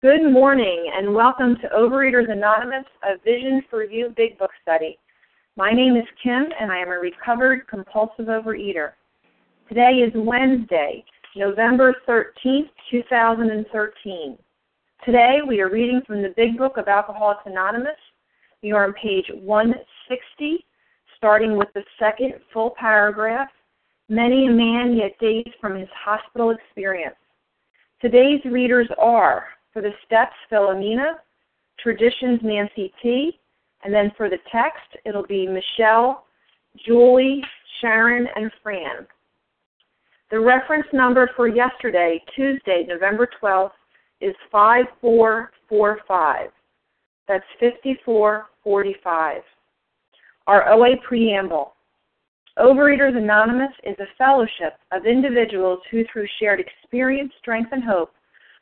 Good morning and welcome to Overeaters Anonymous, a Vision for You Big Book study. My name is Kim and I am a recovered compulsive overeater. Today is Wednesday, November 13th, 2013. Today we are reading from the Big Book of Alcoholics Anonymous. We are on page 160, starting with the second full paragraph. Many a man yet days from his hospital experience. Today's readers are for the steps, Philomena. Traditions, Nancy T. And then for the text, it'll be Michelle, Julie, Sharon, and Fran. The reference number for yesterday, Tuesday, November 12th, is 5445. That's 5445. Our OA Preamble. Overeaters Anonymous is a fellowship of individuals who, through shared experience, strength, and hope,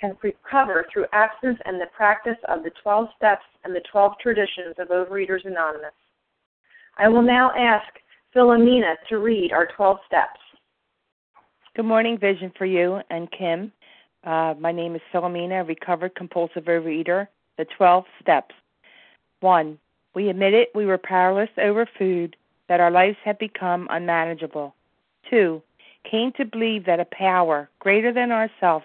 can recover through abstinence and the practice of the 12 steps and the 12 traditions of Overeaters Anonymous. I will now ask Philomena to read our 12 steps. Good morning, Vision for You and Kim. Uh, my name is Philomena, recovered compulsive overeater. The 12 steps. 1. We admitted we were powerless over food, that our lives had become unmanageable. 2. Came to believe that a power greater than ourselves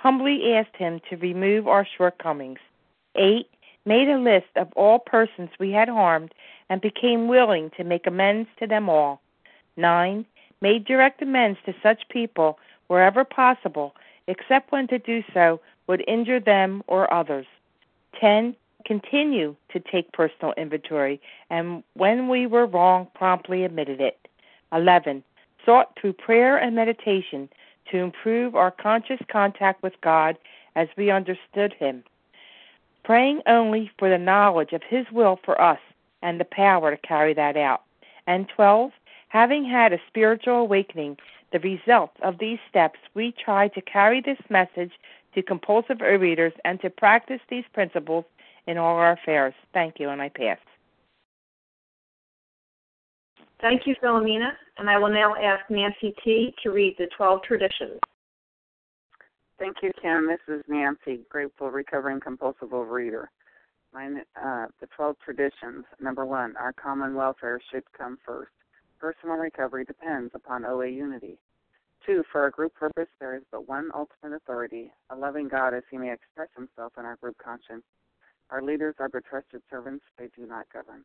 humbly asked him to remove our shortcomings. 8. Made a list of all persons we had harmed and became willing to make amends to them all. 9. Made direct amends to such people wherever possible, except when to do so would injure them or others. 10. Continue to take personal inventory, and when we were wrong, promptly admitted it. 11. Sought through prayer and meditation to improve our conscious contact with God as we understood Him, praying only for the knowledge of His will for us and the power to carry that out. And 12, having had a spiritual awakening, the result of these steps, we try to carry this message to compulsive readers and to practice these principles in all our affairs. Thank you, and I pass. Thank you, Philomena. And I will now ask Nancy T. to read the 12 traditions. Thank you, Kim. This is Nancy, grateful recovering compulsive overeater. Mine, uh, the 12 traditions. Number one, our common welfare should come first. Personal recovery depends upon OA unity. Two, for our group purpose, there is but one ultimate authority, a loving God as he may express himself in our group conscience. Our leaders are but trusted servants, they do not govern.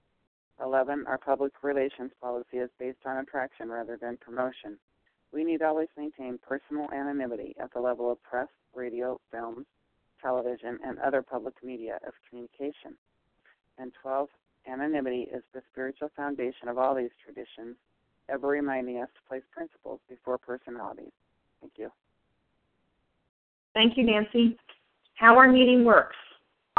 11. Our public relations policy is based on attraction rather than promotion. We need always maintain personal anonymity at the level of press, radio, films, television, and other public media of communication. And 12. Anonymity is the spiritual foundation of all these traditions, ever reminding us to place principles before personalities. Thank you. Thank you, Nancy. How our meeting works.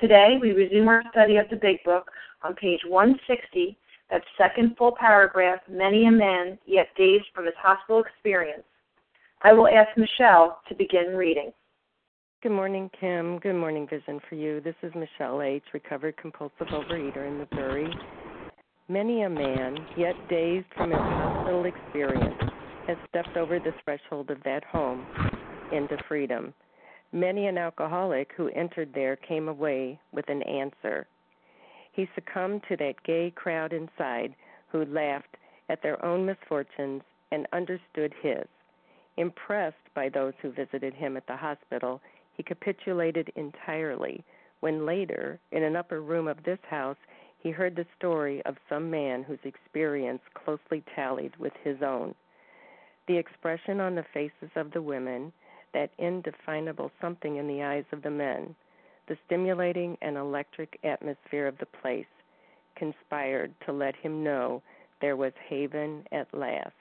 Today, we resume our study of the Big Book on page 160, that second full paragraph, Many a Man, yet dazed from his hospital experience. I will ask Michelle to begin reading. Good morning, Kim. Good morning, Vision for You. This is Michelle H., recovered compulsive overeater in Missouri. Many a man, yet dazed from his hospital experience, has stepped over the threshold of that home into freedom. Many an alcoholic who entered there came away with an answer. He succumbed to that gay crowd inside who laughed at their own misfortunes and understood his. Impressed by those who visited him at the hospital, he capitulated entirely when later, in an upper room of this house, he heard the story of some man whose experience closely tallied with his own. The expression on the faces of the women that indefinable something in the eyes of the men, the stimulating and electric atmosphere of the place, conspired to let him know there was haven at last.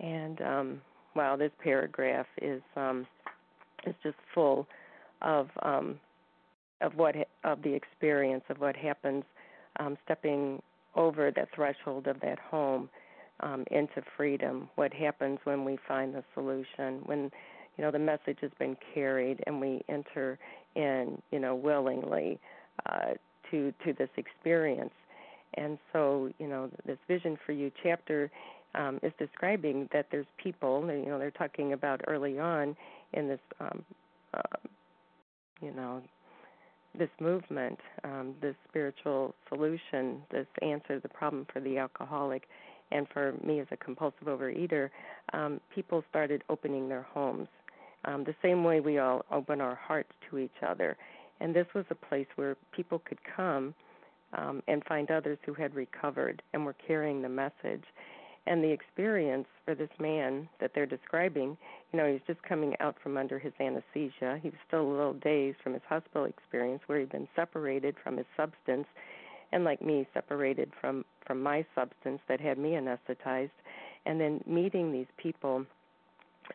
And um, wow, this paragraph is um, is just full of um, of what of the experience of what happens um, stepping over the threshold of that home um, into freedom. What happens when we find the solution when you know the message has been carried and we enter in you know willingly uh, to to this experience. And so you know this vision for you chapter um, is describing that there's people you know they're talking about early on in this um, uh, you know this movement, um, this spiritual solution, this answer to the problem for the alcoholic, and for me as a compulsive overeater, um, people started opening their homes um, the same way we all open our hearts to each other. And this was a place where people could come um, and find others who had recovered and were carrying the message. And the experience for this man that they're describing, you know, he's just coming out from under his anesthesia. He was still a little dazed from his hospital experience where he'd been separated from his substance and like me separated from from my substance that had me anesthetized and then meeting these people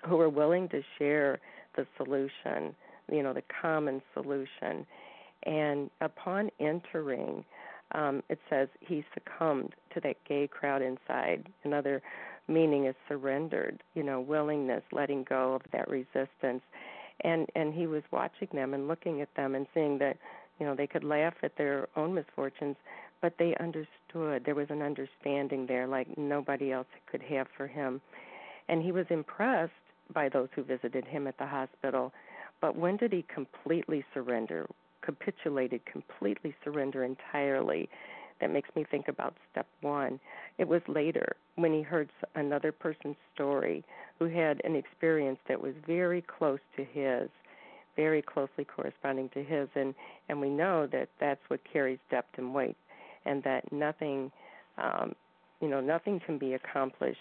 who are willing to share the solution, you know, the common solution. And upon entering, um, it says he succumbed to that gay crowd inside. Another meaning is surrendered, you know, willingness, letting go of that resistance. And and he was watching them and looking at them and seeing that, you know, they could laugh at their own misfortunes, but they understood. There was an understanding there like nobody else could have for him and he was impressed by those who visited him at the hospital. But when did he completely surrender, capitulated, completely surrender entirely? That makes me think about step one. It was later when he heard another person's story who had an experience that was very close to his, very closely corresponding to his, and and we know that that's what carries depth and weight, and that nothing um, you know nothing can be accomplished.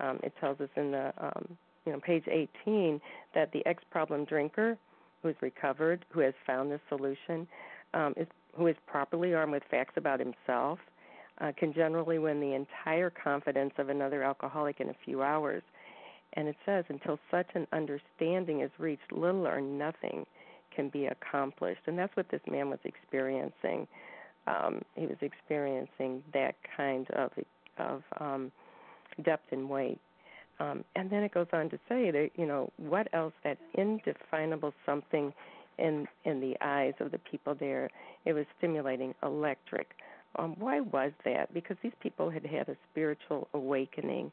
Um, it tells us in the um, you know page 18 that the ex-problem drinker who is recovered, who has found the solution, um, is who is properly armed with facts about himself, uh, can generally win the entire confidence of another alcoholic in a few hours. And it says, until such an understanding is reached, little or nothing can be accomplished. And that's what this man was experiencing. Um, he was experiencing that kind of of um, depth and weight. Um, and then it goes on to say that you know what else that indefinable something in in the eyes of the people there. It was stimulating, electric. Um, why was that? Because these people had had a spiritual awakening,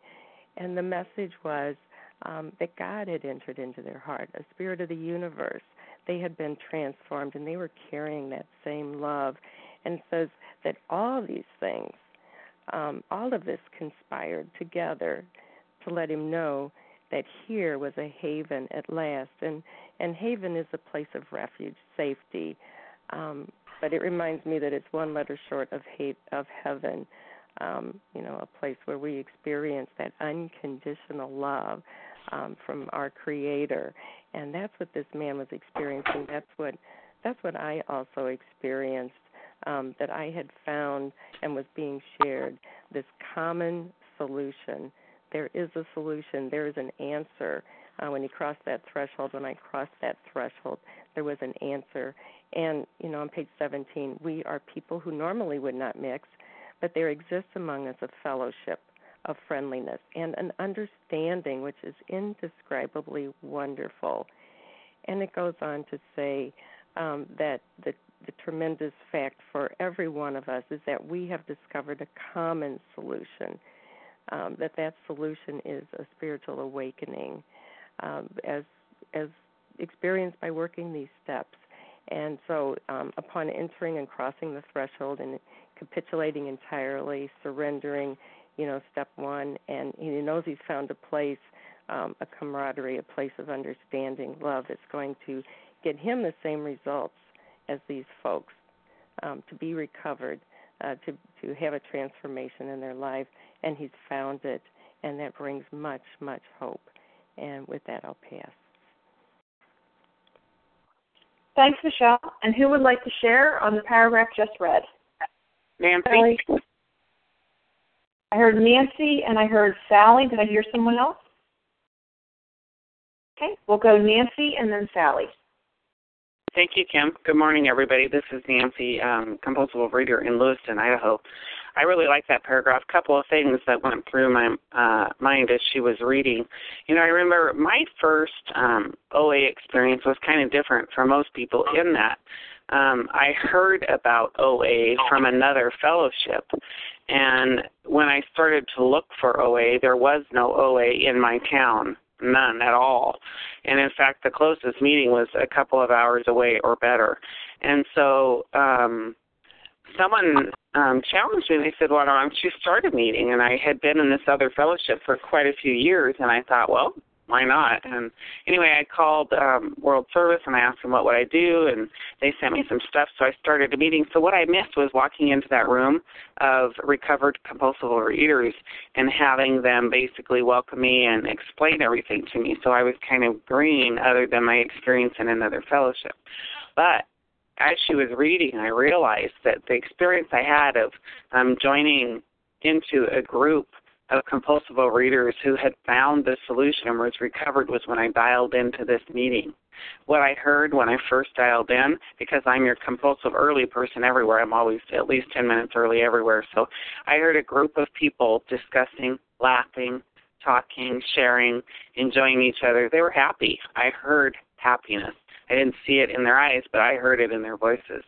and the message was um, that God had entered into their heart, a spirit of the universe. They had been transformed, and they were carrying that same love. And says that all these things, um, all of this conspired together to let him know that here was a haven at last, and and haven is a place of refuge, safety. Um, but it reminds me that it's one letter short of hate of heaven. Um, you know, a place where we experience that unconditional love um, from our Creator, and that's what this man was experiencing. That's what that's what I also experienced. Um, that I had found and was being shared this common solution there is a solution. There is an answer. Uh, when you cross that threshold, when I crossed that threshold, there was an answer. And, you know, on page 17, we are people who normally would not mix, but there exists among us a fellowship of friendliness and an understanding which is indescribably wonderful. And it goes on to say um, that the, the tremendous fact for every one of us is that we have discovered a common solution um, that that solution is a spiritual awakening, um, as as experienced by working these steps. And so, um, upon entering and crossing the threshold and capitulating entirely, surrendering, you know, step one, and he knows he's found a place, um, a camaraderie, a place of understanding, love that's going to get him the same results as these folks um, to be recovered, uh, to to have a transformation in their life and he's found it, and that brings much, much hope. And with that, I'll pass. Thanks, Michelle. And who would like to share on the paragraph just read? Nancy. Sally. I heard Nancy and I heard Sally. Did I hear someone else? Okay, we'll go Nancy and then Sally. Thank you, Kim. Good morning, everybody. This is Nancy, um, compulsive reader in Lewiston, Idaho. I really like that paragraph. A couple of things that went through my uh, mind as she was reading. You know, I remember my first um, OA experience was kind of different from most people in that um, I heard about OA from another fellowship. And when I started to look for OA, there was no OA in my town, none at all. And in fact, the closest meeting was a couple of hours away or better. And so um, someone um, challenged me. They said, "Well, why don't you start a meeting?" And I had been in this other fellowship for quite a few years, and I thought, well, why not? And anyway, I called um, World Service and I asked them what would I do, and they sent me some stuff. So I started a meeting. So what I missed was walking into that room of recovered compulsive overeaters and having them basically welcome me and explain everything to me. So I was kind of green, other than my experience in another fellowship. But as she was reading, I realized that the experience I had of um, joining into a group of compulsive overeaters who had found the solution and was recovered was when I dialed into this meeting. What I heard when I first dialed in, because I'm your compulsive early person everywhere, I'm always at least 10 minutes early everywhere. So I heard a group of people discussing, laughing, talking, sharing, enjoying each other. They were happy. I heard happiness. I didn't see it in their eyes, but I heard it in their voices.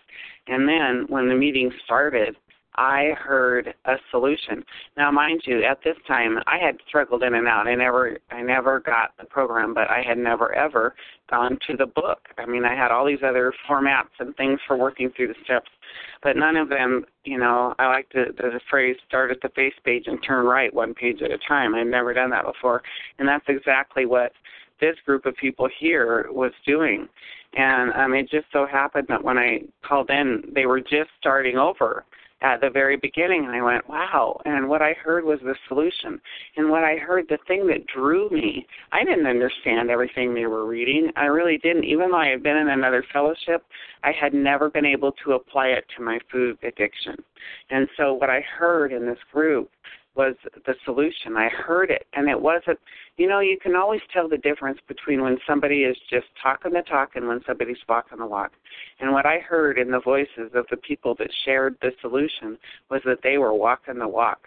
And then when the meeting started, I heard a solution. Now, mind you, at this time, I had struggled in and out. I never, I never got the program, but I had never ever gone to the book. I mean, I had all these other formats and things for working through the steps, but none of them, you know, I like to, the phrase "start at the face page and turn right one page at a time." I'd never done that before, and that's exactly what this group of people here was doing. And um, it just so happened that when I called in, they were just starting over at the very beginning I went, wow. And what I heard was the solution. And what I heard, the thing that drew me, I didn't understand everything they were reading. I really didn't. Even though I had been in another fellowship, I had never been able to apply it to my food addiction. And so what I heard in this group was the solution. I heard it, and it wasn't. You know, you can always tell the difference between when somebody is just talking the talk and when somebody's walking the walk. And what I heard in the voices of the people that shared the solution was that they were walking the walk.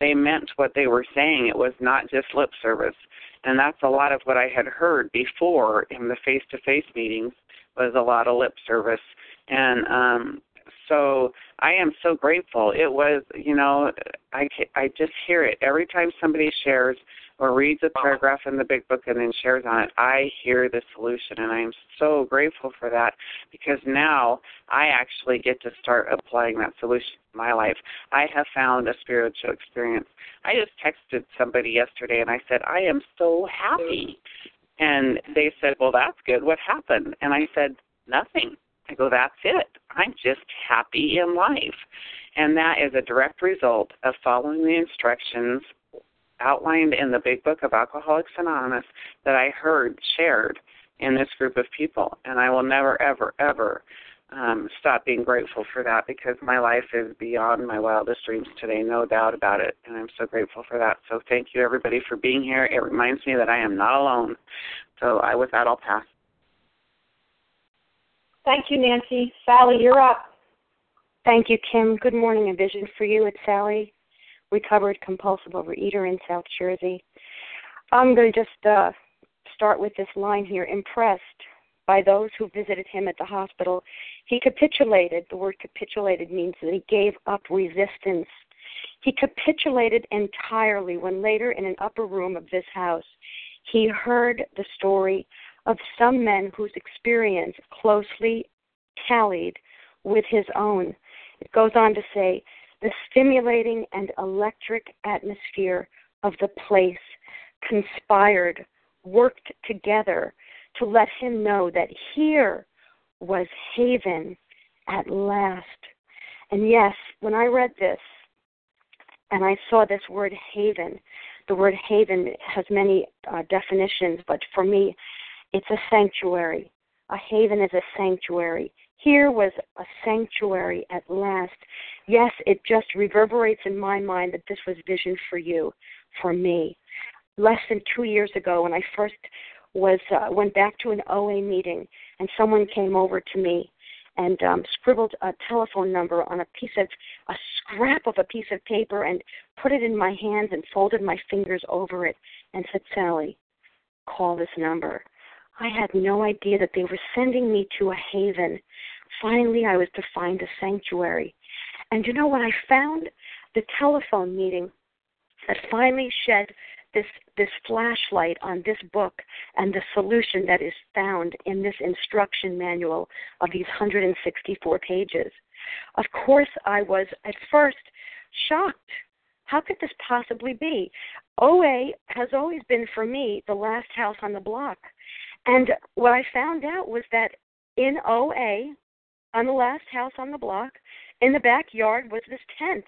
They meant what they were saying. It was not just lip service. And that's a lot of what I had heard before in the face-to-face meetings was a lot of lip service. And um so I am so grateful. It was, you know, I I just hear it every time somebody shares or reads a paragraph in the big book and then shares on it. I hear the solution, and I am so grateful for that because now I actually get to start applying that solution in my life. I have found a spiritual experience. I just texted somebody yesterday and I said, I am so happy. And they said, Well, that's good. What happened? And I said, Nothing. I go, that's it. I'm just happy in life. And that is a direct result of following the instructions outlined in the Big Book of Alcoholics Anonymous that I heard shared in this group of people. And I will never, ever, ever um, stop being grateful for that because my life is beyond my wildest dreams today, no doubt about it. And I'm so grateful for that. So thank you, everybody, for being here. It reminds me that I am not alone. So I, with that, I'll pass. Thank you, Nancy. Sally, you're up. Thank you, Kim. Good morning, A Vision for You. It's Sally, recovered compulsive overeater in South Jersey. I'm going to just uh, start with this line here impressed by those who visited him at the hospital. He capitulated. The word capitulated means that he gave up resistance. He capitulated entirely when later in an upper room of this house he heard the story of some men whose experience closely tallied with his own. It goes on to say, the stimulating and electric atmosphere of the place conspired, worked together to let him know that here was haven at last. And yes, when I read this and I saw this word haven, the word haven has many uh, definitions, but for me, it's a sanctuary. A haven is a sanctuary. Here was a sanctuary at last. Yes, it just reverberates in my mind that this was vision for you, for me. Less than two years ago, when I first was uh, went back to an OA meeting, and someone came over to me and um, scribbled a telephone number on a piece of a scrap of a piece of paper and put it in my hands and folded my fingers over it and said, "Sally, call this number." I had no idea that they were sending me to a haven. Finally, I was to find a sanctuary. And you know what? I found the telephone meeting that finally shed this this flashlight on this book and the solution that is found in this instruction manual of these 164 pages. Of course, I was at first shocked. How could this possibly be? OA has always been for me the last house on the block. And what I found out was that in OA, on the last house on the block, in the backyard was this tent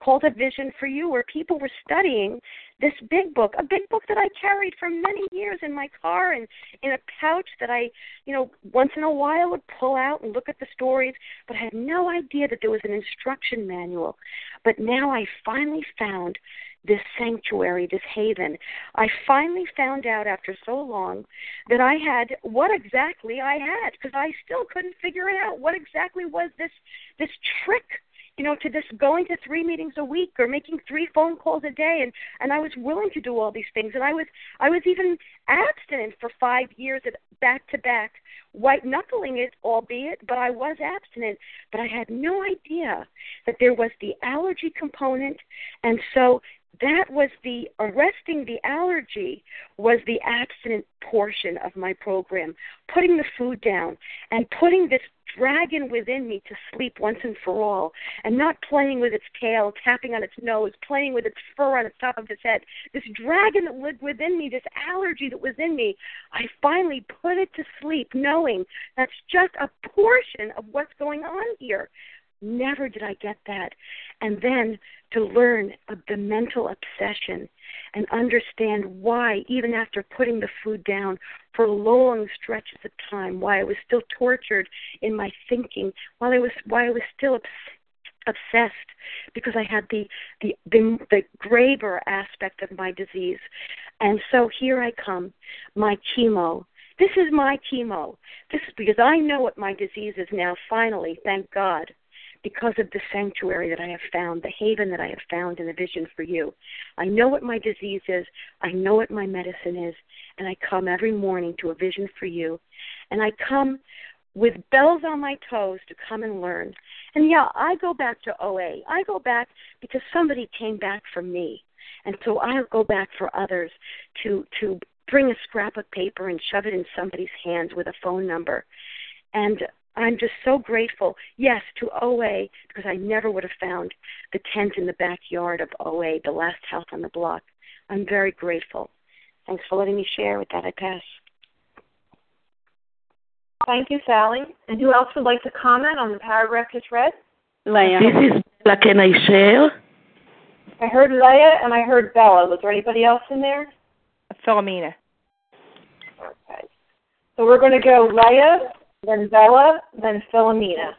called A Vision for You, where people were studying this big book, a big book that I carried for many years in my car and in a pouch that I, you know, once in a while would pull out and look at the stories, but I had no idea that there was an instruction manual. But now I finally found this sanctuary, this haven. I finally found out after so long that I had what exactly I had because I still couldn't figure it out. What exactly was this this trick you know, to this going to three meetings a week or making three phone calls a day and and I was willing to do all these things and I was I was even abstinent for 5 years at back to back white knuckling it albeit but I was abstinent but I had no idea that there was the allergy component and so that was the arresting the allergy was the abstinent portion of my program putting the food down and putting this dragon within me to sleep once and for all and not playing with its tail tapping on its nose playing with its fur on the top of its head this dragon that lived within me this allergy that was in me i finally put it to sleep knowing that's just a portion of what's going on here Never did I get that. and then to learn of the mental obsession and understand why, even after putting the food down for long stretches of time, why I was still tortured in my thinking, while I was why I was still obs- obsessed because I had the, the the the graver aspect of my disease. And so here I come, my chemo. This is my chemo. This is because I know what my disease is now finally, thank God because of the sanctuary that I have found, the haven that I have found in the vision for you. I know what my disease is, I know what my medicine is, and I come every morning to a vision for you. And I come with bells on my toes to come and learn. And yeah, I go back to OA. I go back because somebody came back for me. And so I'll go back for others to to bring a scrap of paper and shove it in somebody's hands with a phone number. And I'm just so grateful, yes, to OA, because I never would have found the tent in the backyard of OA, the last house on the block. I'm very grateful. Thanks for letting me share. With that, I pass. Thank you, Sally. And who else would like to comment on the paragraph just read? Leah. This is Bella. Can I share? I heard Leah and I heard Bella. Was there anybody else in there? Philomena. Okay. So we're going to go Leah, then Bella, then Philomena.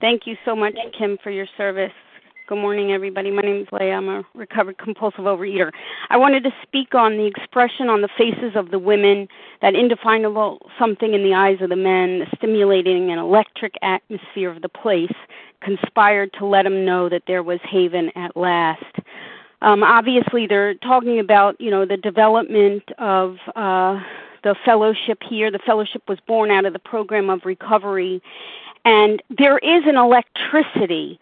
Thank you so much, Kim, for your service. Good morning, everybody. My name is Leah. I'm a recovered compulsive overeater. I wanted to speak on the expression on the faces of the women, that indefinable something in the eyes of the men, the stimulating and electric atmosphere of the place conspired to let them know that there was haven at last. Um, obviously, they're talking about, you know, the development of uh, the fellowship here. The fellowship was born out of the program of recovery, and there is an electricity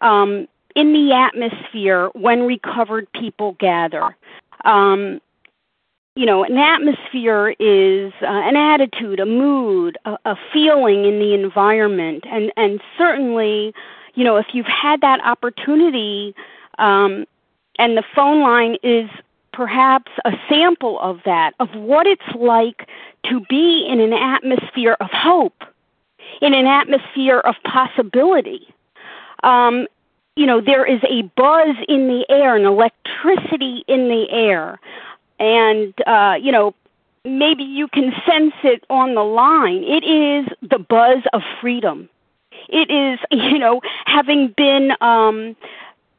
um, in the atmosphere when recovered people gather. Um, you know, an atmosphere is uh, an attitude, a mood, a, a feeling in the environment, and and certainly, you know, if you've had that opportunity, um, and the phone line is perhaps a sample of that, of what it's like to be in an atmosphere of hope, in an atmosphere of possibility. Um, you know, there is a buzz in the air, an electricity in the air. And, uh, you know, maybe you can sense it on the line. It is the buzz of freedom. It is, you know, having been um,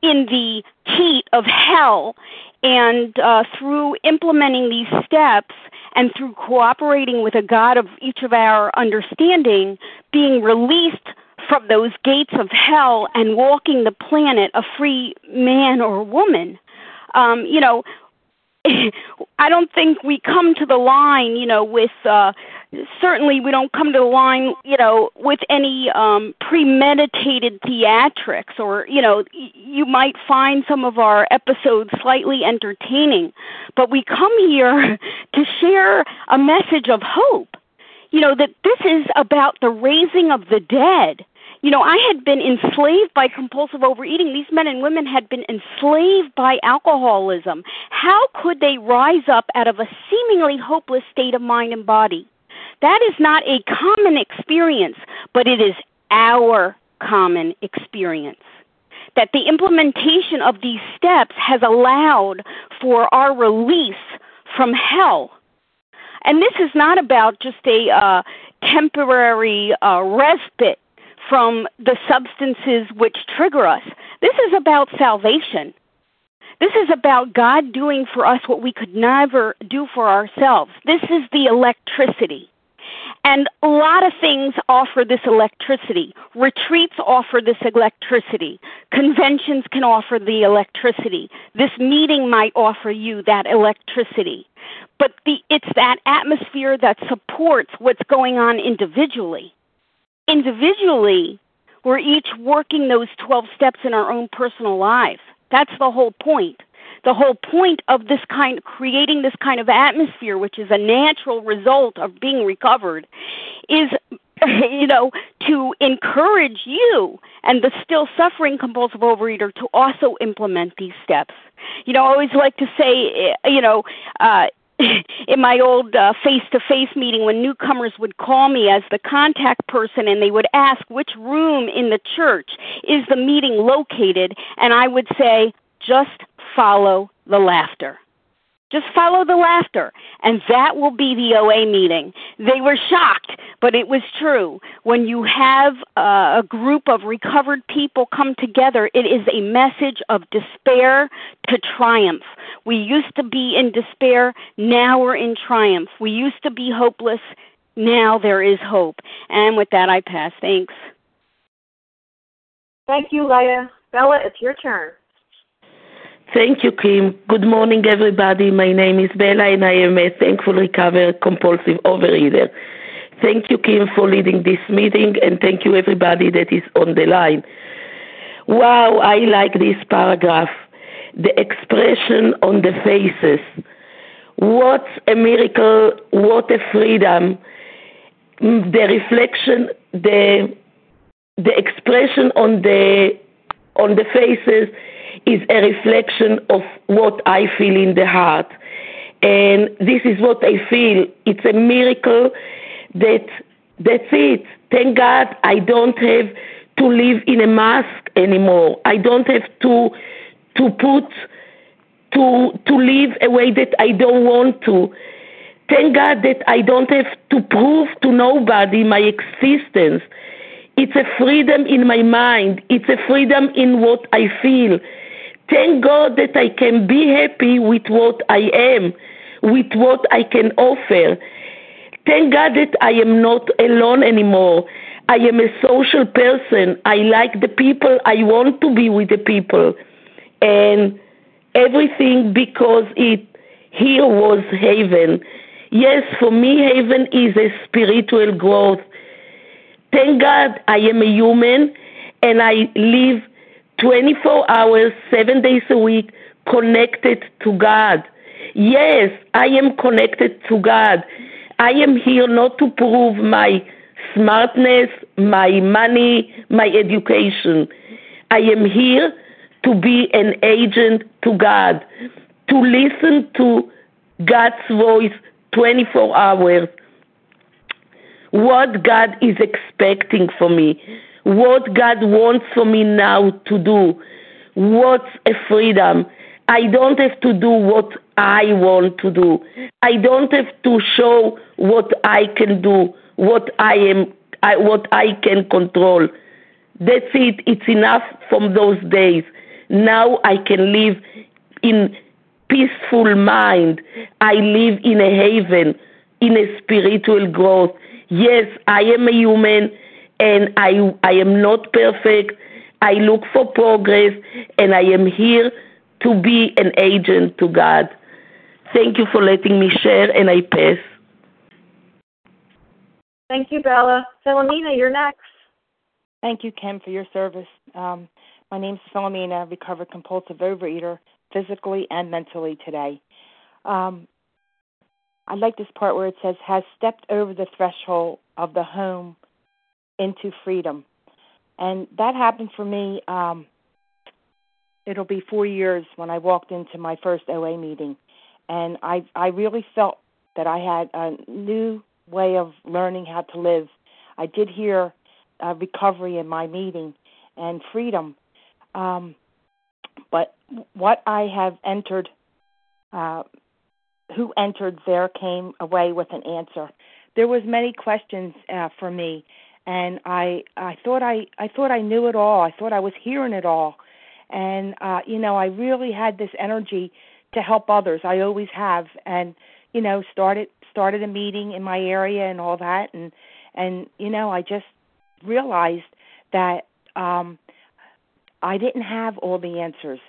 in the heat of hell and uh, through implementing these steps and through cooperating with a God of each of our understanding, being released from those gates of hell and walking the planet a free man or woman. Um, you know, I don't think we come to the line, you know, with uh certainly we don't come to the line, you know, with any um premeditated theatrics or, you know, you might find some of our episodes slightly entertaining, but we come here to share a message of hope. You know, that this is about the raising of the dead you know, I had been enslaved by compulsive overeating. These men and women had been enslaved by alcoholism. How could they rise up out of a seemingly hopeless state of mind and body? That is not a common experience, but it is our common experience. That the implementation of these steps has allowed for our release from hell. And this is not about just a uh, temporary uh, respite from the substances which trigger us. This is about salvation. This is about God doing for us what we could never do for ourselves. This is the electricity. And a lot of things offer this electricity. Retreats offer this electricity. Conventions can offer the electricity. This meeting might offer you that electricity. But the, it's that atmosphere that supports what's going on individually individually, we're each working those 12 steps in our own personal lives. That's the whole point. The whole point of this kind, creating this kind of atmosphere, which is a natural result of being recovered, is, you know, to encourage you and the still suffering compulsive overeater to also implement these steps. You know, I always like to say, you know, uh, in my old face to face meeting when newcomers would call me as the contact person and they would ask which room in the church is the meeting located and I would say just follow the laughter. Just follow the laughter, and that will be the OA meeting. They were shocked, but it was true. When you have a group of recovered people come together, it is a message of despair to triumph. We used to be in despair, now we're in triumph. We used to be hopeless, now there is hope. And with that, I pass. Thanks. Thank you, Leah. Bella, it's your turn. Thank you, Kim. Good morning, everybody. My name is Bella, and I am a thankful recovered compulsive overeater. Thank you, Kim, for leading this meeting, and thank you, everybody that is on the line. Wow, I like this paragraph. The expression on the faces. What a miracle, what a freedom. The reflection, the the expression on the on the faces is a reflection of what I feel in the heart. And this is what I feel. It's a miracle that that's it. Thank God I don't have to live in a mask anymore. I don't have to to put to to live a way that I don't want to. Thank God that I don't have to prove to nobody my existence. It's a freedom in my mind. It's a freedom in what I feel. Thank God that I can be happy with what I am, with what I can offer. Thank God that I am not alone anymore. I am a social person. I like the people. I want to be with the people. And everything because it here was heaven. Yes, for me, heaven is a spiritual growth. Thank God I am a human and I live 24 hours, seven days a week, connected to God. Yes, I am connected to God. I am here not to prove my smartness, my money, my education. I am here to be an agent to God, to listen to God's voice 24 hours. What God is expecting for me what God wants for me now to do. What's a freedom? I don't have to do what I want to do. I don't have to show what I can do, what I am, I, what I can control. That's it. It's enough from those days. Now I can live in peaceful mind. I live in a haven, in a spiritual growth. Yes, I am a human and I, I am not perfect. I look for progress, and I am here to be an agent to God. Thank you for letting me share, and I pass. Thank you, Bella. Philomena, you're next. Thank you, Kim, for your service. Um, my name is Philomena, recovered compulsive overeater, physically and mentally today. Um, I like this part where it says, has stepped over the threshold of the home into freedom. And that happened for me. Um, it'll be four years when I walked into my first OA meeting, and I I really felt that I had a new way of learning how to live. I did hear uh, recovery in my meeting and freedom, um, but what I have entered, uh, who entered there came away with an answer. There was many questions uh, for me, and I I thought I I thought I knew it all. I thought I was hearing it all, and uh, you know I really had this energy to help others. I always have, and you know started started a meeting in my area and all that, and and you know I just realized that um, I didn't have all the answers,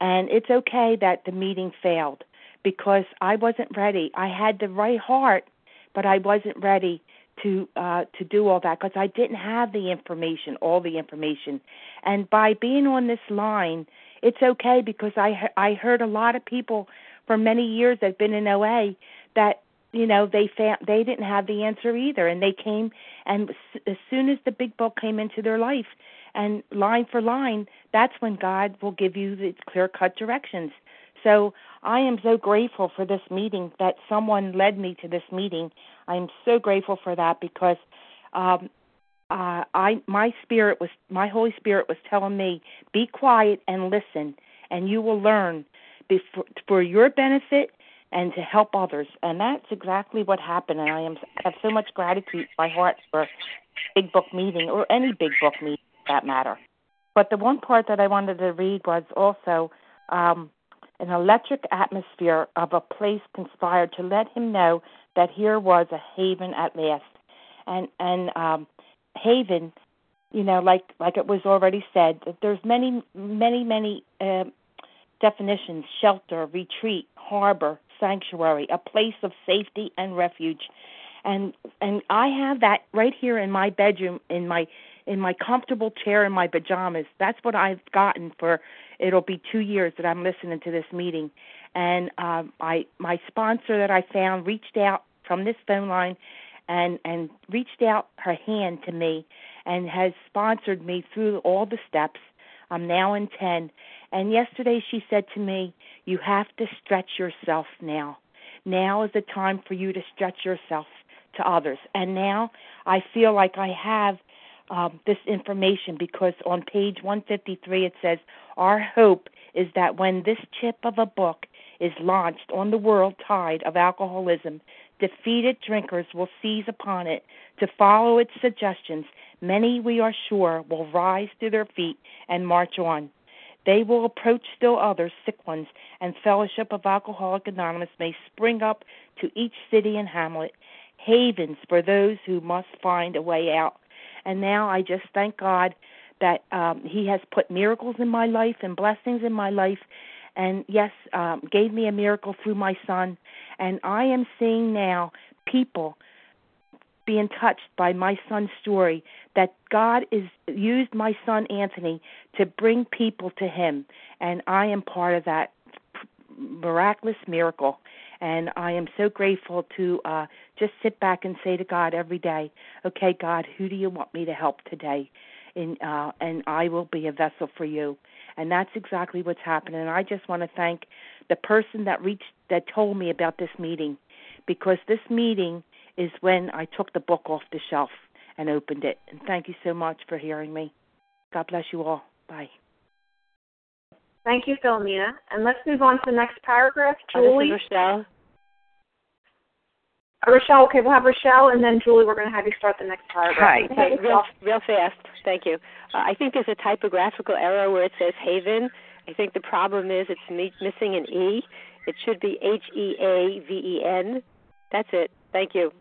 and it's okay that the meeting failed because I wasn't ready. I had the right heart, but I wasn't ready to uh, to do all that because I didn't have the information, all the information. And by being on this line, it's okay because I I heard a lot of people for many years that've been in OA that you know they found they didn't have the answer either, and they came and as soon as the big book came into their life, and line for line, that's when God will give you the clear cut directions. So I am so grateful for this meeting that someone led me to this meeting. I am so grateful for that because um uh I my spirit was my Holy Spirit was telling me be quiet and listen and you will learn before, for your benefit and to help others. And that's exactly what happened and I am have so much gratitude in my heart for big book meeting or any big book meeting for that matter. But the one part that I wanted to read was also um, an electric atmosphere of a place conspired to let him know that here was a haven at last. And and um, haven, you know, like like it was already said, there's many many many uh, definitions: shelter, retreat, harbor, sanctuary, a place of safety and refuge. And and I have that right here in my bedroom in my in my comfortable chair in my pajamas. That's what I've gotten for it'll be 2 years that I'm listening to this meeting. And um I my sponsor that I found reached out from this phone line and and reached out her hand to me and has sponsored me through all the steps. I'm now in 10 and yesterday she said to me, "You have to stretch yourself now. Now is the time for you to stretch yourself to others." And now I feel like I have um, this information because on page 153 it says, Our hope is that when this chip of a book is launched on the world tide of alcoholism, defeated drinkers will seize upon it to follow its suggestions. Many, we are sure, will rise to their feet and march on. They will approach still others, sick ones, and Fellowship of Alcoholic Anonymous may spring up to each city and hamlet, havens for those who must find a way out and now I just thank God that um, He has put miracles in my life and blessings in my life. And yes, um, gave me a miracle through my son. And I am seeing now people being touched by my son's story that God is used my son Anthony to bring people to him and I am part of that miraculous miracle and I am so grateful to uh, just sit back and say to God every day, "Okay, God, who do you want me to help today?" And uh, and I will be a vessel for you. And that's exactly what's happening. And I just want to thank the person that reached that told me about this meeting, because this meeting is when I took the book off the shelf and opened it. And thank you so much for hearing me. God bless you all. Bye. Thank you, Philomena. And let's move on to the next paragraph. Julie. Oh, this is Rochelle. Rochelle, okay, we'll have Rochelle, and then Julie, we're going to have you start the next paragraph. Hi. Okay, real, real fast. Thank you. Uh, I think there's a typographical error where it says Haven. I think the problem is it's missing an E. It should be H E A V E N. That's it. Thank you.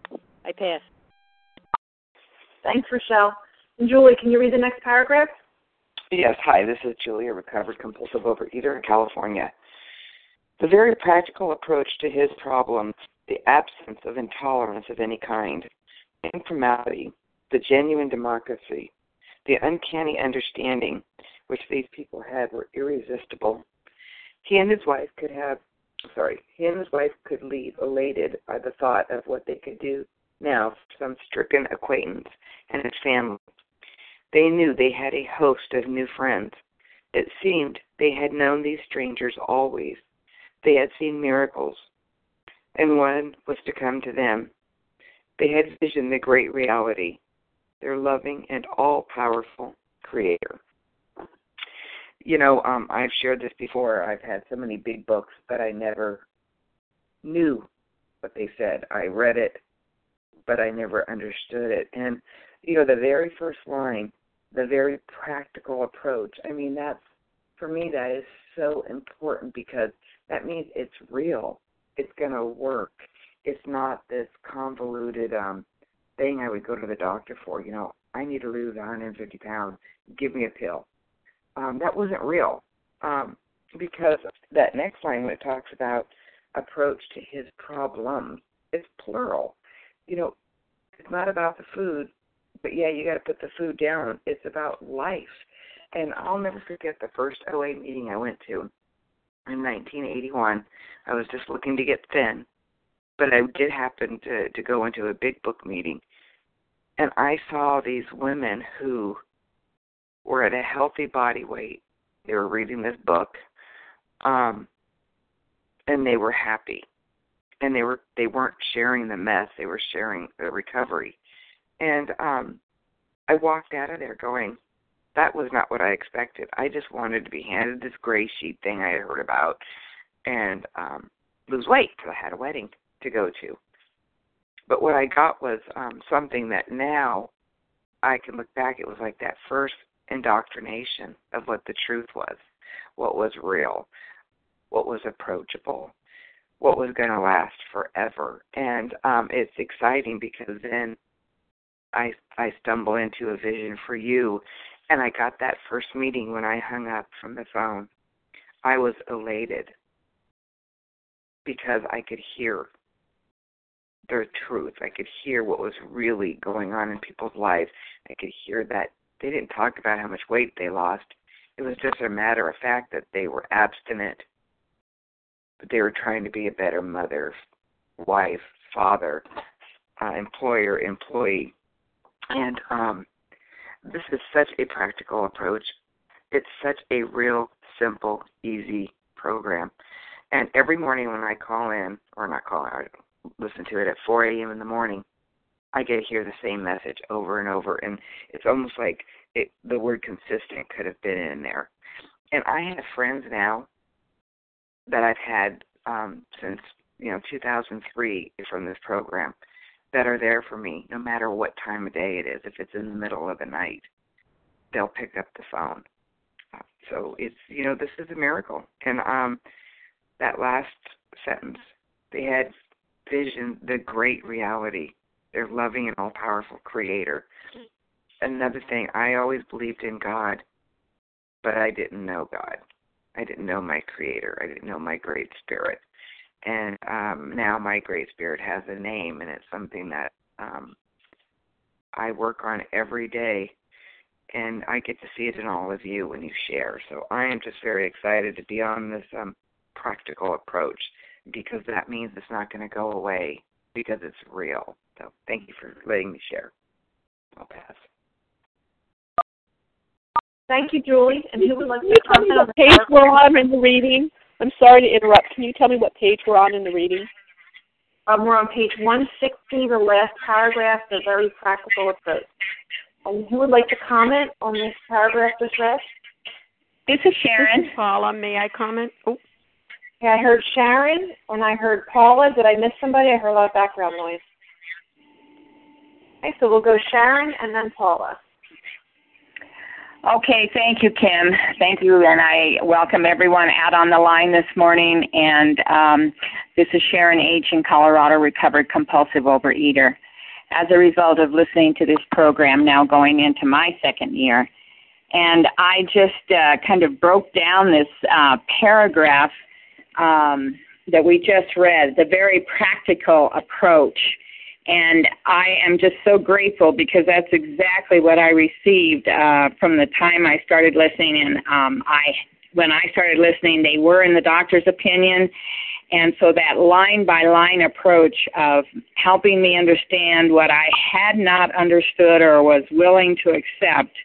I pass. Thanks, Rochelle. And Julie, can you read the next paragraph? Yes. Hi, this is Julie, a recovered compulsive overeater in California. The very practical approach to his problem the absence of intolerance of any kind, informality, the genuine democracy, the uncanny understanding which these people had were irresistible. He and his wife could have, sorry, he and his wife could leave elated by the thought of what they could do now for some stricken acquaintance and his family. They knew they had a host of new friends. It seemed they had known these strangers always. They had seen miracles, and one was to come to them. They had visioned the great reality, their loving and all powerful Creator. You know, um, I've shared this before. I've had so many big books, but I never knew what they said. I read it, but I never understood it. And, you know, the very first line, the very practical approach, I mean, that's, for me, that is so important because that means it's real it's going to work. It's not this convoluted um thing I would go to the doctor for. You know, I need to lose 150 pounds. Give me a pill. Um, that wasn't real. Um, because that next line when it talks about approach to his problems, it's plural. You know, it's not about the food, but yeah, you got to put the food down. It's about life. And I'll never forget the first OA meeting I went to in 1981. I was just looking to get thin, but I did happen to to go into a big book meeting, and I saw these women who were at a healthy body weight. They were reading this book. Um, and they were happy and they were they weren't sharing the mess they were sharing the recovery and um i walked out of there going that was not what i expected i just wanted to be handed this gray sheet thing i had heard about and um lose weight because i had a wedding to go to but what i got was um something that now i can look back it was like that first indoctrination of what the truth was what was real what was approachable what was going to last forever. And um, it's exciting because then I I stumble into a vision for you, and I got that first meeting when I hung up from the phone. I was elated because I could hear their truth. I could hear what was really going on in people's lives. I could hear that they didn't talk about how much weight they lost. It was just a matter of fact that they were abstinent but they were trying to be a better mother, wife, father, uh, employer, employee. And um, this is such a practical approach. It's such a real, simple, easy program. And every morning when I call in, or not call in, I listen to it at 4 a.m. in the morning, I get to hear the same message over and over. And it's almost like it, the word consistent could have been in there. And I have friends now that I've had um, since you know 2003 from this program that are there for me no matter what time of day it is. If it's in the middle of the night, they'll pick up the phone. So it's you know this is a miracle. And um, that last sentence, they had vision, the great reality, their loving and all powerful Creator. Another thing, I always believed in God, but I didn't know God. I didn't know my creator. I didn't know my great spirit. And um now my great spirit has a name and it's something that um I work on every day and I get to see it in all of you when you share. So I am just very excited to be on this um practical approach because that means it's not going to go away because it's real. So thank you for letting me share. I'll pass. Thank you, Julie. And who would like to comment on the page we're on in the reading? I'm sorry to interrupt. Can you tell me what page we're on in the reading? Um, we're on page 160, the last paragraph, the very practical approach. And who would like to comment on this paragraph just read? This is Sharon. This is Paula. May I comment? Oh. Yeah, I heard Sharon and I heard Paula. Did I miss somebody? I heard a lot of background noise. Okay, so we'll go Sharon and then Paula. Okay, thank you, Kim. Thank you, and I welcome everyone out on the line this morning. And um, this is Sharon H. in Colorado, recovered compulsive overeater. As a result of listening to this program, now going into my second year, and I just uh, kind of broke down this uh, paragraph um, that we just read, the very practical approach and I am just so grateful because that's exactly what I received uh, from the time I started listening. And um, I, when I started listening, they were in the doctor's opinion. And so that line by line approach of helping me understand what I had not understood or was willing to accept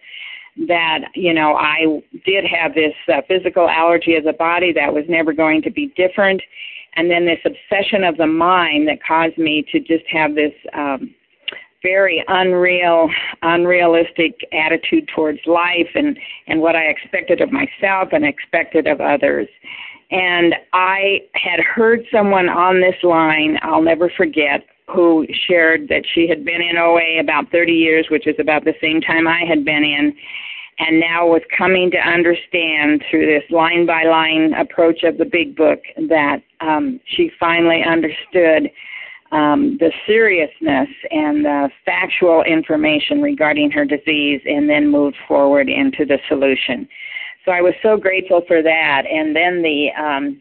that, you know, I did have this uh, physical allergy as a body that was never going to be different and then this obsession of the mind that caused me to just have this um, very unreal, unrealistic attitude towards life and and what I expected of myself and expected of others. And I had heard someone on this line, I'll never forget, who shared that she had been in OA about 30 years, which is about the same time I had been in, and now was coming to understand through this line by line approach of the big book that um, she finally understood um, the seriousness and the factual information regarding her disease and then moved forward into the solution. So I was so grateful for that. And then the um,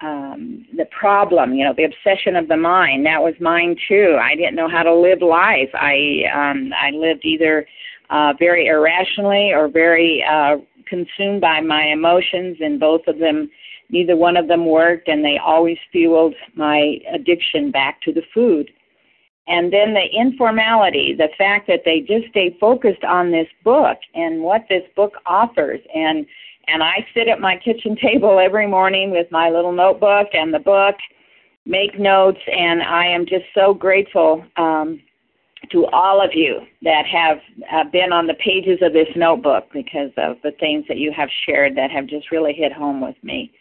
um, the problem, you know, the obsession of the mind. That was mine too. I didn't know how to live life. I um, I lived either uh, very irrationally or very uh, consumed by my emotions, and both of them, neither one of them worked, and they always fueled my addiction back to the food. And then the informality, the fact that they just stay focused on this book and what this book offers, and And I sit at my kitchen table every morning with my little notebook and the book, make notes, and I am just so grateful um, to all of you that have uh, been on the pages of this notebook because of the things that you have shared that have just really hit home with me.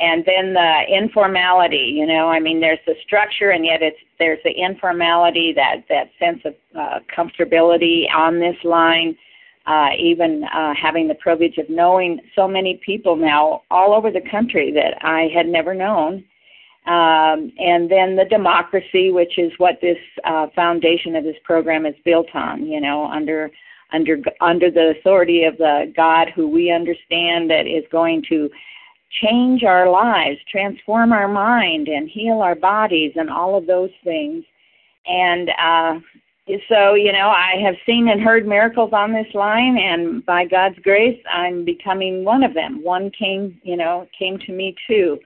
And then the informality, you know, I mean, there's the structure, and yet it's there's the informality, that that sense of uh, comfortability on this line. Uh, even uh, having the privilege of knowing so many people now all over the country that I had never known, um, and then the democracy, which is what this uh, foundation of this program is built on. You know, under under under the authority of the God who we understand that is going to change our lives, transform our mind, and heal our bodies, and all of those things. And uh, so, you know, I have seen and heard miracles on this line, and by God's grace, I'm becoming one of them. One came, you know, came to me too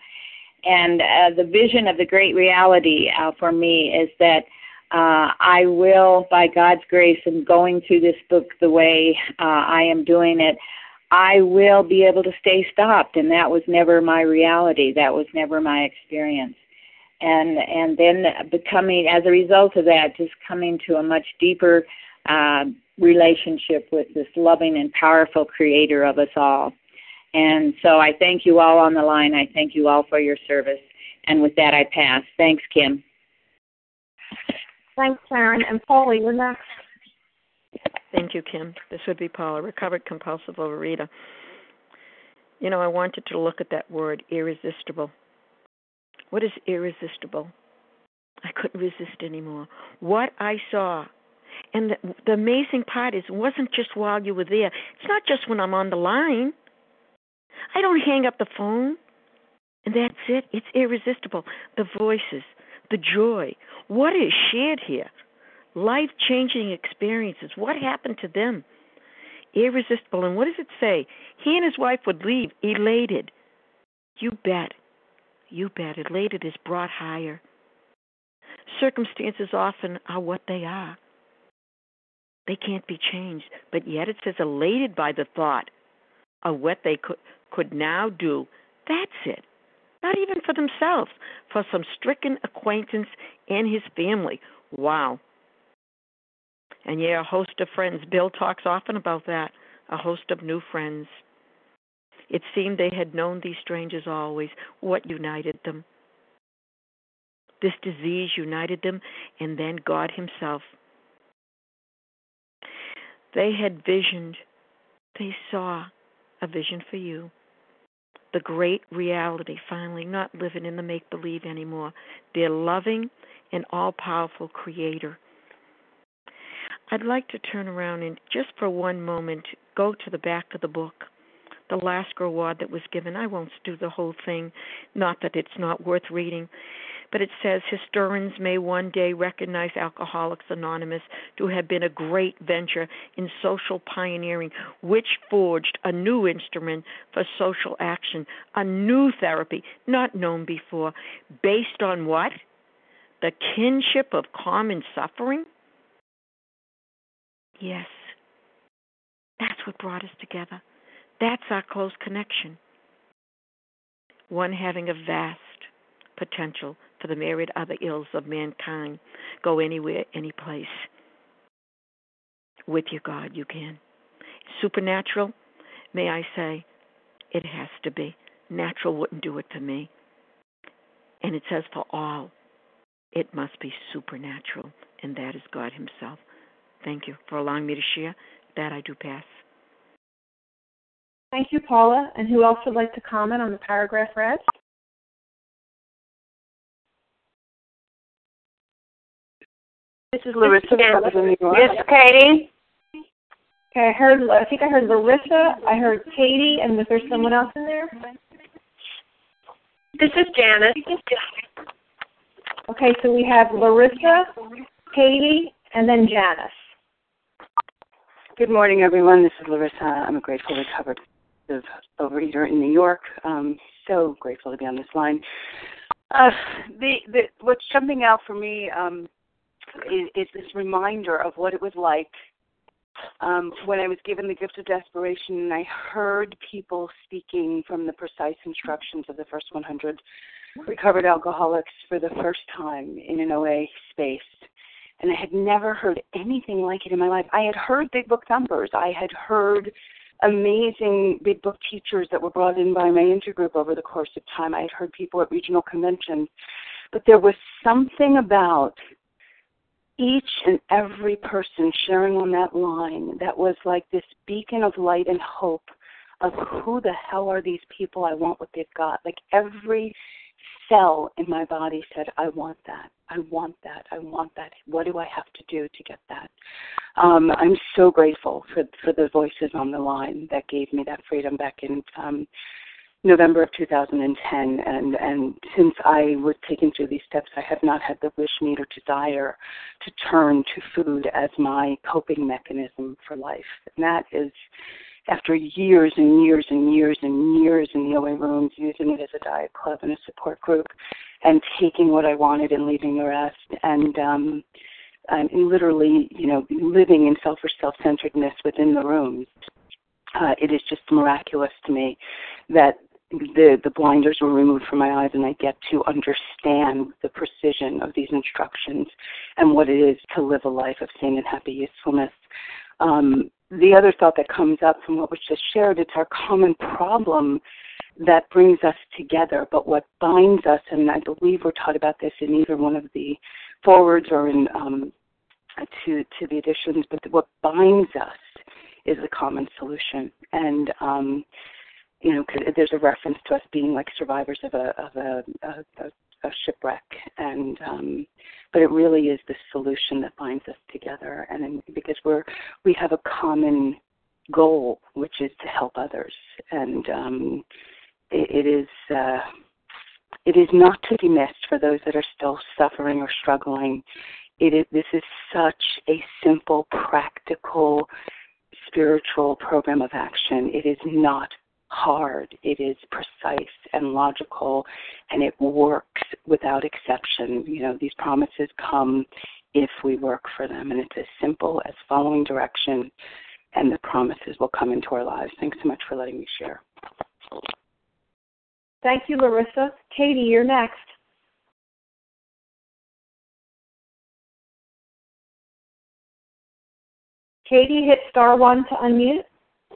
and uh, the vision of the great reality uh, for me is that uh, I will, by God's grace, and going through this book the way uh, I am doing it, I will be able to stay stopped, and that was never my reality. That was never my experience. And and then becoming, as a result of that, just coming to a much deeper uh, relationship with this loving and powerful Creator of us all. And so I thank you all on the line. I thank you all for your service. And with that, I pass. Thanks, Kim. Thanks, Karen. And Paula, you're next. Thank you, Kim. This would be Paula, recovered compulsive overeater. You know, I wanted to look at that word, irresistible. What is irresistible? I couldn't resist anymore. What I saw, and the, the amazing part is, it wasn't just while you were there. It's not just when I'm on the line. I don't hang up the phone. And that's it. It's irresistible. The voices, the joy. What is shared here? Life changing experiences. What happened to them? Irresistible. And what does it say? He and his wife would leave elated. You bet. You bet. Elated is brought higher. Circumstances often are what they are. They can't be changed. But yet it says elated by the thought of what they could could now do. That's it. Not even for themselves, for some stricken acquaintance and his family. Wow. And yeah, a host of friends. Bill talks often about that. A host of new friends. It seemed they had known these strangers always. What united them? This disease united them, and then God Himself. They had visioned, they saw a vision for you the great reality finally, not living in the make believe anymore. Their loving and all powerful creator. I'd like to turn around and just for one moment go to the back of the book. The last reward that was given. I won't do the whole thing, not that it's not worth reading but it says historians may one day recognize Alcoholics Anonymous to have been a great venture in social pioneering, which forged a new instrument for social action, a new therapy not known before, based on what? The kinship of common suffering? Yes. That's what brought us together. That's our close connection. One having a vast potential for the myriad other ills of mankind. Go anywhere, any place. With your God, you can. Supernatural, may I say, it has to be. Natural wouldn't do it for me. And it says for all, it must be supernatural, and that is God Himself. Thank you for allowing me to share. That I do pass. Thank you, Paula. And who else would like to comment on the paragraph read? This is Larissa from New York. Yes, Katie. Okay, I heard. I think I heard Larissa. I heard Katie, and was there someone else in there? This is Janice. Okay, so we have Larissa, Katie, and then Janice. Good morning, everyone. This is Larissa. I'm a grateful recovered overeater in New York. Um, so grateful to be on this line. Uh, the, the what's jumping out for me um, is, is this reminder of what it was like um, when I was given the gift of desperation and I heard people speaking from the precise instructions of the first 100 recovered alcoholics for the first time in an OA space. And I had never heard anything like it in my life. I had heard big book numbers. I had heard amazing big book teachers that were brought in by my intergroup over the course of time. I had heard people at regional conventions. But there was something about each and every person sharing on that line that was like this beacon of light and hope of who the hell are these people? I want what they've got. Like every cell in my body said, I want that. I want that. I want that. What do I have to do to get that? Um, I'm so grateful for for the voices on the line that gave me that freedom back in um, November of 2010, and and since I was taken through these steps, I have not had the wish, need, or desire to turn to food as my coping mechanism for life. And that is after years and years and years and years in the OA rooms, using it as a diet club and a support group, and taking what I wanted and leaving the rest, and um, and literally, you know, living in self or self-centeredness within the rooms. Uh, it is just miraculous to me that the the blinders were removed from my eyes and I get to understand the precision of these instructions and what it is to live a life of sane and happy usefulness. Um, the other thought that comes up from what was just shared, it's our common problem that brings us together. But what binds us, and I believe we're taught about this in either one of the forewords or in um, to to the additions, but what binds us is the common solution. And um, you know, there's a reference to us being like survivors of a of a, a, a shipwreck, and um, but it really is the solution that binds us together, and because we're we have a common goal, which is to help others, and um, it, it is. Uh, it is not to be missed for those that are still suffering or struggling. It is, this is such a simple, practical, spiritual program of action. It is not hard. It is precise and logical, and it works without exception. You know, these promises come if we work for them, and it's as simple as following direction, and the promises will come into our lives. Thanks so much for letting me share. Thank you, Larissa. Katie, you're next. Katie, hit star one to unmute.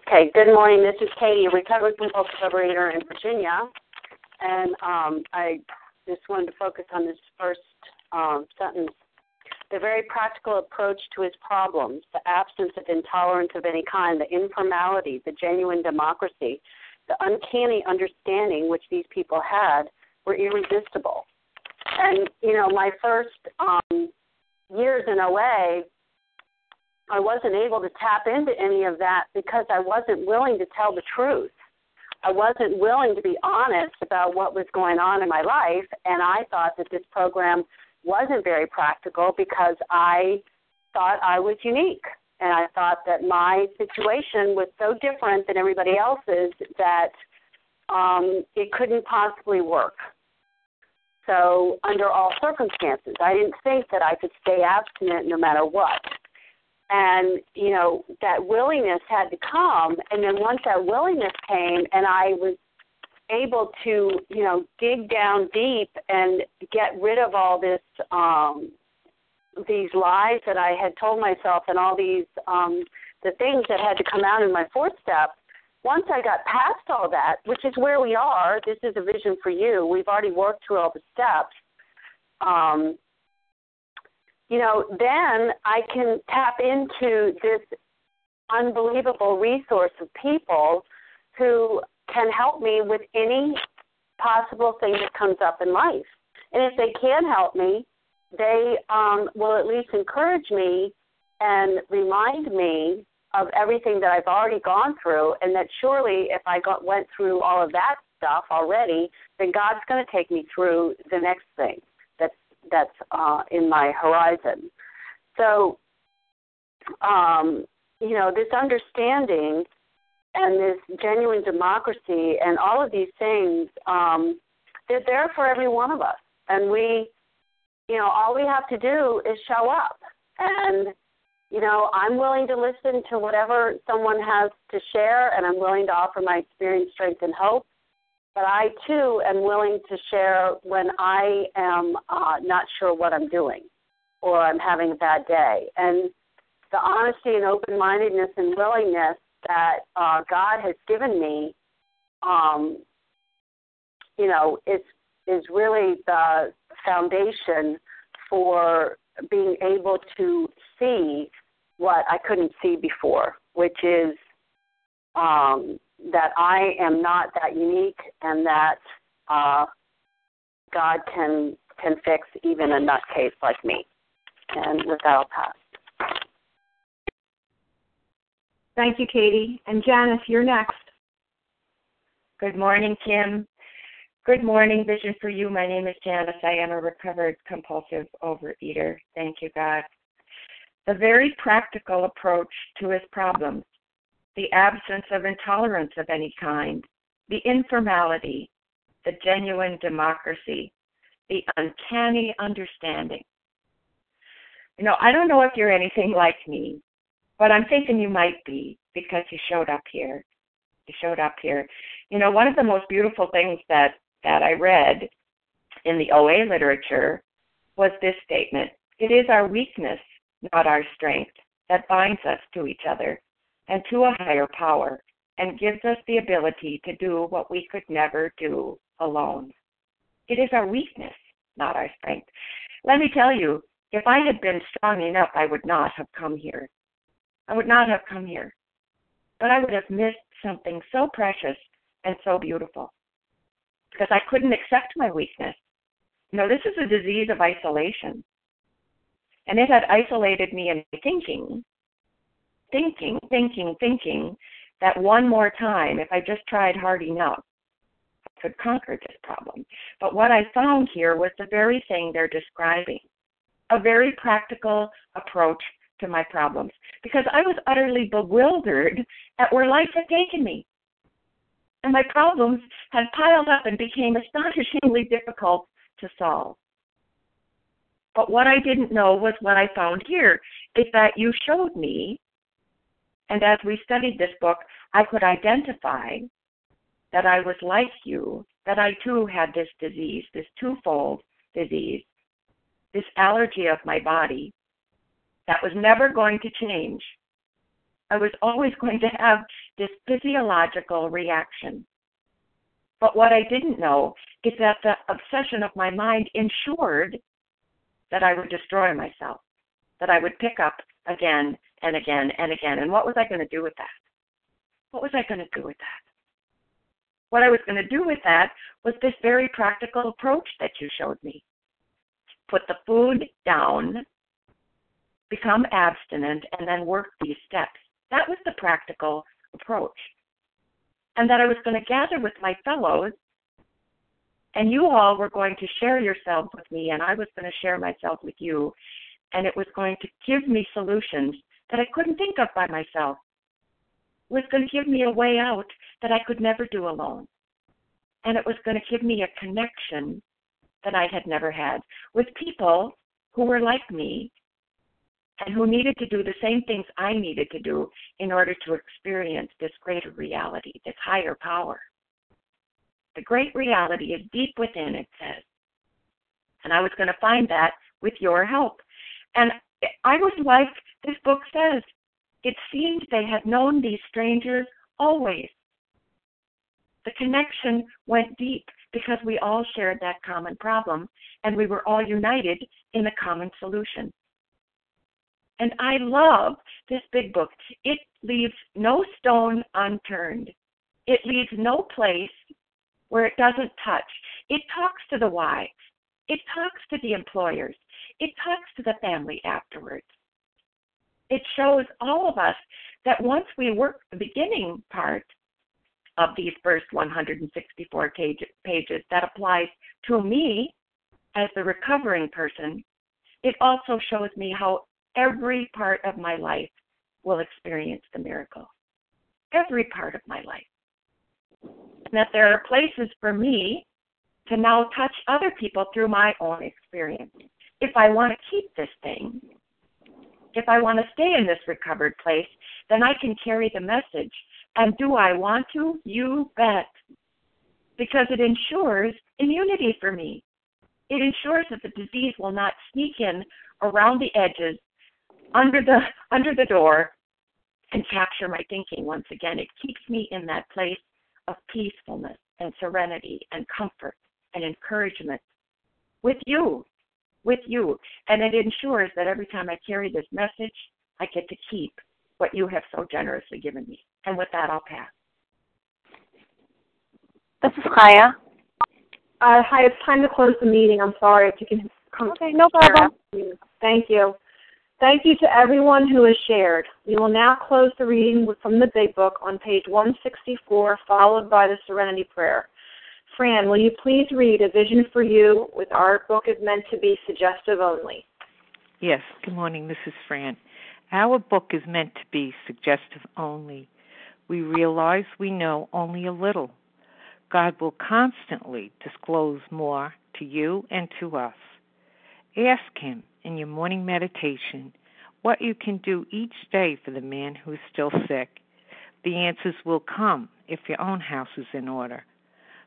Okay, good morning. This is Katie, a recovered compulsive overeater in Virginia. And um, I just wanted to focus on this first um, sentence. The very practical approach to his problems, the absence of intolerance of any kind, the informality, the genuine democracy, the uncanny understanding which these people had were irresistible. And, you know, my first um, years in OA, I wasn't able to tap into any of that because I wasn't willing to tell the truth. I wasn't willing to be honest about what was going on in my life, and I thought that this program wasn't very practical because I thought I was unique. And I thought that my situation was so different than everybody else's that um, it couldn't possibly work. So, under all circumstances, I didn't think that I could stay abstinent no matter what and you know that willingness had to come. And then once that willingness came and i was able to you know dig down deep and get rid of all this um these lies that i had told myself and all these um the things that had to come out in my fourth step once i got past all that which is where we are this is a vision for you. We've already worked through all the steps. Um you know, then I can tap into this unbelievable resource of people who can help me with any possible thing that comes up in life. And if they can help me, they um, will at least encourage me and remind me of everything that I've already gone through, and that surely if I got, went through all of that stuff already, then God's going to take me through the next thing that's uh, in my horizon. So, um, you know, this understanding and this genuine democracy and all of these things, um, they're there for every one of us. And we, you know, all we have to do is show up. And you know, I'm willing to listen to whatever someone has to share, and I'm willing to offer my experience, strength, and hope. But I too am willing to share when I am uh, not sure what I'm doing or I'm having a bad day. And the honesty and open mindedness and willingness that uh, God has given me, um, you know, is is really the foundation for being able to see what I couldn't see before, which is um, that I am not that unique and that uh, God can can fix even a nutcase like me. And with that, I'll pass. Thank you, Katie. And Janice, you're next. Good morning, Kim. Good morning, Vision for You. My name is Janice. I am a recovered compulsive overeater. Thank you, God. The very practical approach to his problems, the absence of intolerance of any kind, the informality, the genuine democracy, the uncanny understanding. You know, I don't know if you're anything like me, but I'm thinking you might be because you showed up here. You showed up here. You know, one of the most beautiful things that that I read in the OA literature was this statement. It is our weakness, not our strength, that binds us to each other and to a higher power and gives us the ability to do what we could never do alone. It is our weakness, not our strength. Let me tell you, if I had been strong enough, I would not have come here. I would not have come here. But I would have missed something so precious and so beautiful because I couldn't accept my weakness. Know, this is a disease of isolation. And it had isolated me in my thinking, thinking, thinking, thinking that one more time, if I just tried hard enough, I could conquer this problem. But what I found here was the very thing they're describing a very practical approach to my problems because I was utterly bewildered at where life had taken me. And my problems had piled up and became astonishingly difficult to solve. But what I didn't know was what I found here is that you showed me, and as we studied this book, I could identify that I was like you, that I too had this disease, this twofold disease, this allergy of my body that was never going to change. I was always going to have this physiological reaction. But what I didn't know is that the obsession of my mind ensured that I would destroy myself, that I would pick up again and again and again. And what was I going to do with that? What was I going to do with that? What I was going to do with that was this very practical approach that you showed me put the food down, become abstinent, and then work these steps. That was the practical approach. And that I was going to gather with my fellows, and you all were going to share yourselves with me, and I was going to share myself with you. And it was going to give me solutions that I couldn't think of by myself. Was going to give me a way out that I could never do alone. And it was going to give me a connection that I had never had with people who were like me and who needed to do the same things I needed to do in order to experience this greater reality, this higher power. The great reality is deep within, it says. And I was going to find that with your help. And I was like this book says, it seemed they had known these strangers always. The connection went deep because we all shared that common problem and we were all united in a common solution. And I love this big book. It leaves no stone unturned. It leaves no place where it doesn't touch. It talks to the wives. It talks to the employers. It talks to the family afterwards. It shows all of us that once we work the beginning part, of these first 164 pages that applies to me as the recovering person, it also shows me how every part of my life will experience the miracle. Every part of my life. And that there are places for me to now touch other people through my own experience. If I want to keep this thing, If I want to stay in this recovered place, then I can carry the message. And do I want to? You bet. Because it ensures immunity for me. It ensures that the disease will not sneak in around the edges, under the under the door, and capture my thinking once again. It keeps me in that place of peacefulness and serenity and comfort and encouragement with you, with you. And it ensures that every time I carry this message, I get to keep what you have so generously given me. And with that, I'll pass. This is Chaya. Uh, hi, it's time to close the meeting. I'm sorry if you can come. Okay, no problem. Thank you. Thank you to everyone who has shared. We will now close the reading from the Big Book on page 164, followed by the Serenity Prayer. Fran, will you please read A Vision for You with Our Book is Meant to Be Suggestive Only? Yes, good morning. This is Fran. Our book is meant to be suggestive only. We realize we know only a little. God will constantly disclose more to you and to us. Ask Him in your morning meditation what you can do each day for the man who is still sick. The answers will come if your own house is in order.